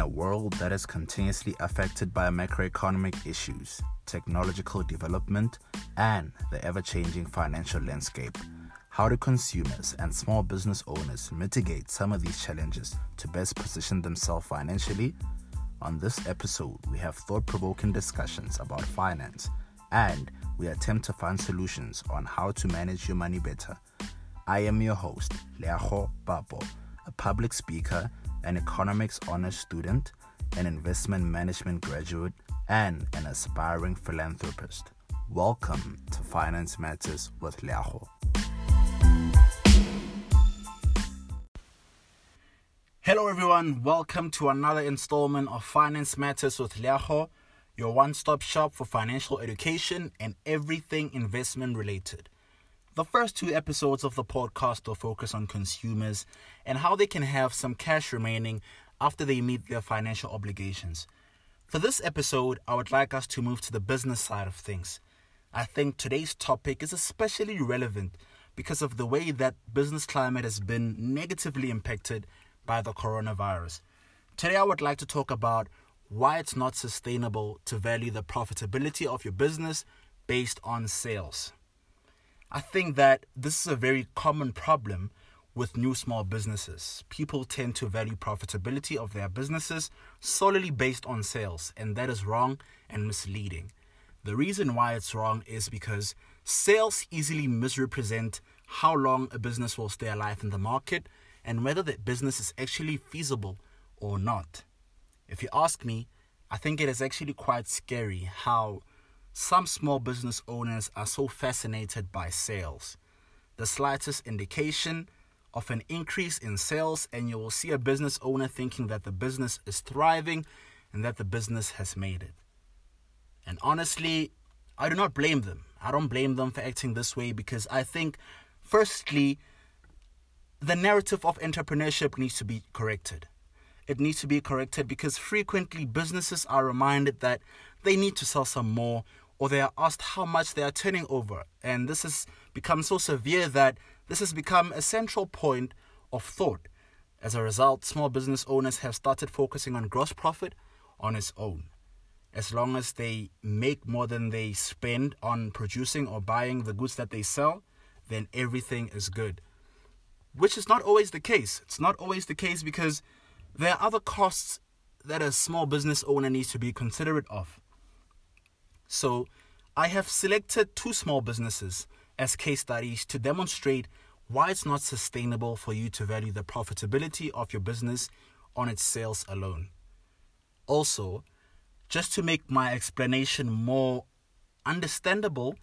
In a world that is continuously affected by macroeconomic issues, technological development, and the ever changing financial landscape, how do consumers and small business owners mitigate some of these challenges to best position themselves financially? On this episode, we have thought provoking discussions about finance and we attempt to find solutions on how to manage your money better. I am your host, Leaho Babo, a public speaker, an economics honors student, an investment management graduate, and an aspiring philanthropist. Welcome to Finance Matters with Leaho. Hello, everyone. Welcome to another installment of Finance Matters with Leaho, your one stop shop for financial education and everything investment related. The first two episodes of the podcast will focus on consumers and how they can have some cash remaining after they meet their financial obligations. For this episode, I would like us to move to the business side of things. I think today's topic is especially relevant because of the way that business climate has been negatively impacted by the coronavirus. Today, I would like to talk about why it's not sustainable to value the profitability of your business based on sales. I think that this is a very common problem with new small businesses. People tend to value profitability of their businesses solely based on sales, and that is wrong and misleading. The reason why it's wrong is because sales easily misrepresent how long a business will stay alive in the market and whether that business is actually feasible or not. If you ask me, I think it is actually quite scary how some small business owners are so fascinated by sales. The slightest indication of an increase in sales, and you will see a business owner thinking that the business is thriving and that the business has made it. And honestly, I do not blame them. I don't blame them for acting this way because I think, firstly, the narrative of entrepreneurship needs to be corrected. It needs to be corrected because frequently businesses are reminded that they need to sell some more or they are asked how much they are turning over. And this has become so severe that this has become a central point of thought. As a result, small business owners have started focusing on gross profit on its own. As long as they make more than they spend on producing or buying the goods that they sell, then everything is good which is not always the case. It's not always the case because there are other costs that a small business owner needs to be considerate of. So, I have selected two small businesses as case studies to demonstrate why it's not sustainable for you to value the profitability of your business on its sales alone. Also, just to make my explanation more understandable,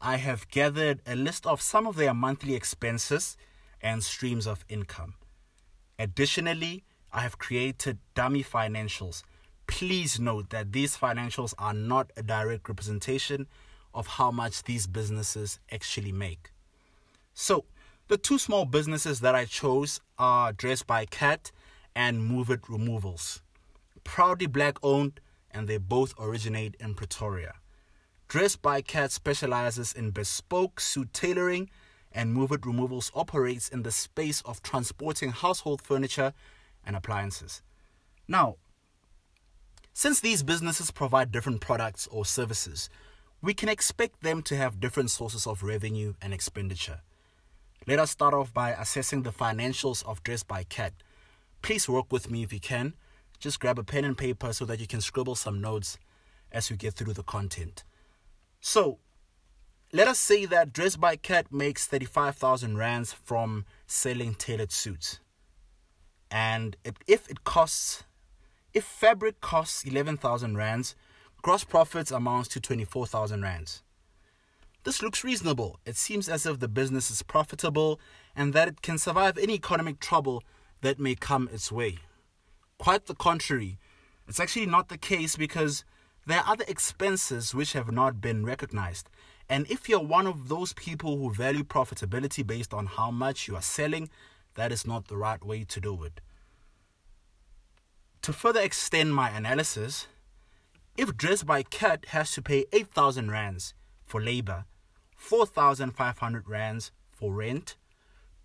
I have gathered a list of some of their monthly expenses and streams of income. Additionally, I have created dummy financials. Please note that these financials are not a direct representation of how much these businesses actually make. So, the two small businesses that I chose are Dress by Cat and Move It Removals. Proudly black owned, and they both originate in Pretoria. Dress by Cat specializes in bespoke suit tailoring and Move It Removals operates in the space of transporting household furniture and appliances. Now, since these businesses provide different products or services, we can expect them to have different sources of revenue and expenditure. Let us start off by assessing the financials of Dress by Cat. Please work with me if you can. Just grab a pen and paper so that you can scribble some notes as we get through the content. So, let us say that Dress by Cat makes 35,000 rands from selling tailored suits. And if it costs, if fabric costs 11,000 rands, gross profits amounts to 24,000 rands. This looks reasonable. It seems as if the business is profitable and that it can survive any economic trouble that may come its way. Quite the contrary. It's actually not the case because there are other expenses which have not been recognized and if you're one of those people who value profitability based on how much you are selling, that is not the right way to do it. To further extend my analysis, if Dress by Cat has to pay 8,000 rands for labor, 4,500 rands for rent,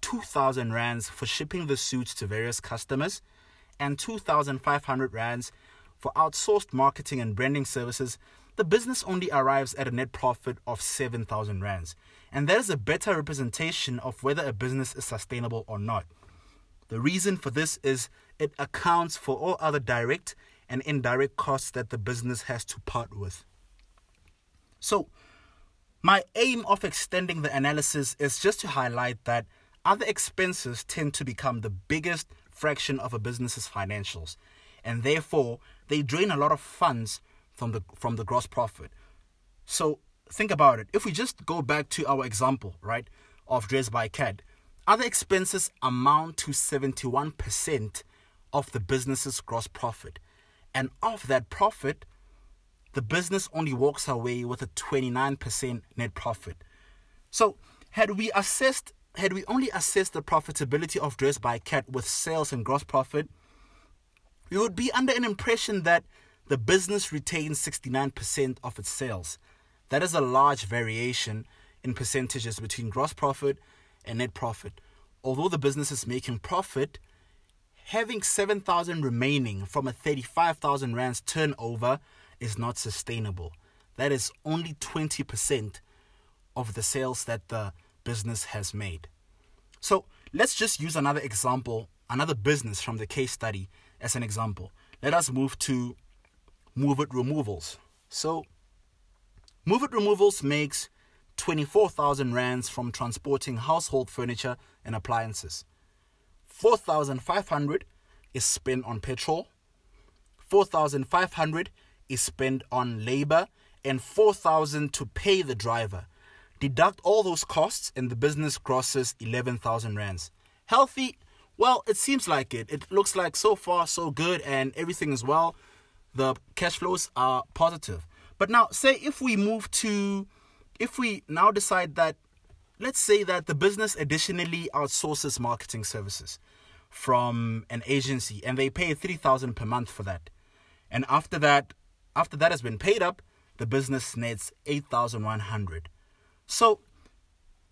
2,000 rands for shipping the suits to various customers, and 2,500 rands for outsourced marketing and branding services, the business only arrives at a net profit of 7,000 rands. And that is a better representation of whether a business is sustainable or not. The reason for this is it accounts for all other direct and indirect costs that the business has to part with. So, my aim of extending the analysis is just to highlight that other expenses tend to become the biggest fraction of a business's financials, and therefore they drain a lot of funds from the from the gross profit. So think about it. If we just go back to our example, right, of Dress by Cat, other expenses amount to 71% of the business's gross profit. And of that profit, the business only walks away with a 29% net profit. So, had we assessed had we only assessed the profitability of Dress by Cat with sales and gross profit, we would be under an impression that the business retains 69% of its sales. That is a large variation in percentages between gross profit and net profit. Although the business is making profit, having 7,000 remaining from a 35,000 rands turnover is not sustainable. That is only 20% of the sales that the business has made. So let's just use another example, another business from the case study as an example. Let us move to Move It Removals. So Move It Removals makes 24,000 rands from transporting household furniture and appliances. 4,500 is spent on petrol. 4,500 is spent on labor and 4,000 to pay the driver. Deduct all those costs and the business grosses 11,000 rands. Healthy? Well, it seems like it. It looks like so far so good and everything is well. The cash flows are positive. But now, say if we move to, if we now decide that, let's say that the business additionally outsources marketing services from an agency and they pay 3000 per month for that. And after that, after that has been paid up, the business nets 8100. So,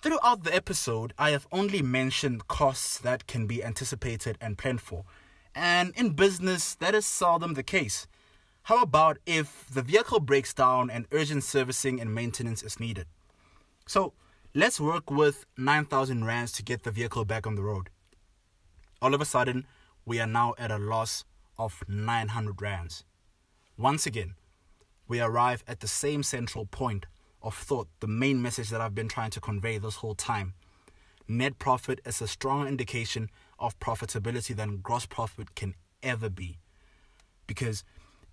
throughout the episode, I have only mentioned costs that can be anticipated and planned for. And in business, that is seldom the case. How about if the vehicle breaks down and urgent servicing and maintenance is needed? So, let's work with 9,000 rands to get the vehicle back on the road. All of a sudden, we are now at a loss of 900 rands. Once again, we arrive at the same central point of thought, the main message that I've been trying to convey this whole time. Net profit is a stronger indication of profitability than gross profit can ever be. Because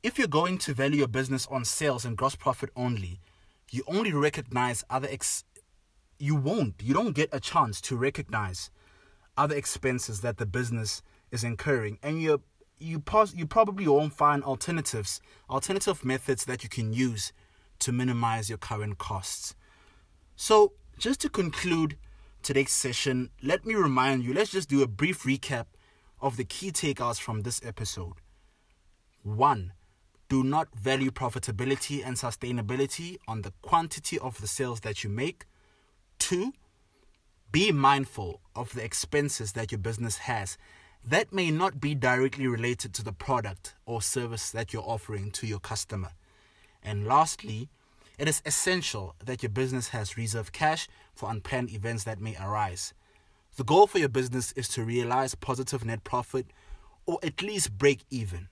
if you're going to value your business on sales and gross profit only, you only recognize other ex you won't you don't get a chance to recognize other expenses that the business is incurring and you you pos- you probably won't find alternatives, alternative methods that you can use to minimize your current costs. So, just to conclude today's session, let me remind you, let's just do a brief recap of the key takeouts from this episode. 1. Do not value profitability and sustainability on the quantity of the sales that you make. 2. Be mindful of the expenses that your business has that may not be directly related to the product or service that you're offering to your customer. And lastly, it is essential that your business has reserve cash for unplanned events that may arise. The goal for your business is to realize positive net profit or at least break even.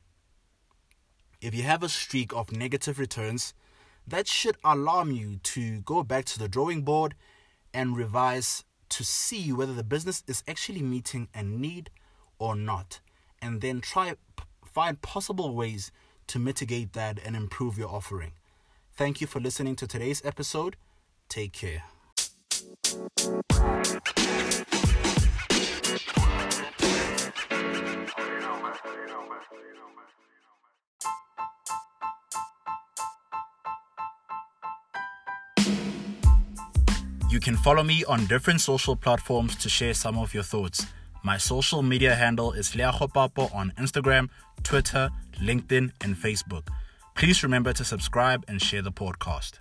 If you have a streak of negative returns, that should alarm you to go back to the drawing board and revise to see whether the business is actually meeting a need or not, and then try find possible ways to mitigate that and improve your offering. Thank you for listening to today's episode. Take care. You can follow me on different social platforms to share some of your thoughts. My social media handle is Leacho on Instagram, Twitter, LinkedIn, and Facebook. Please remember to subscribe and share the podcast.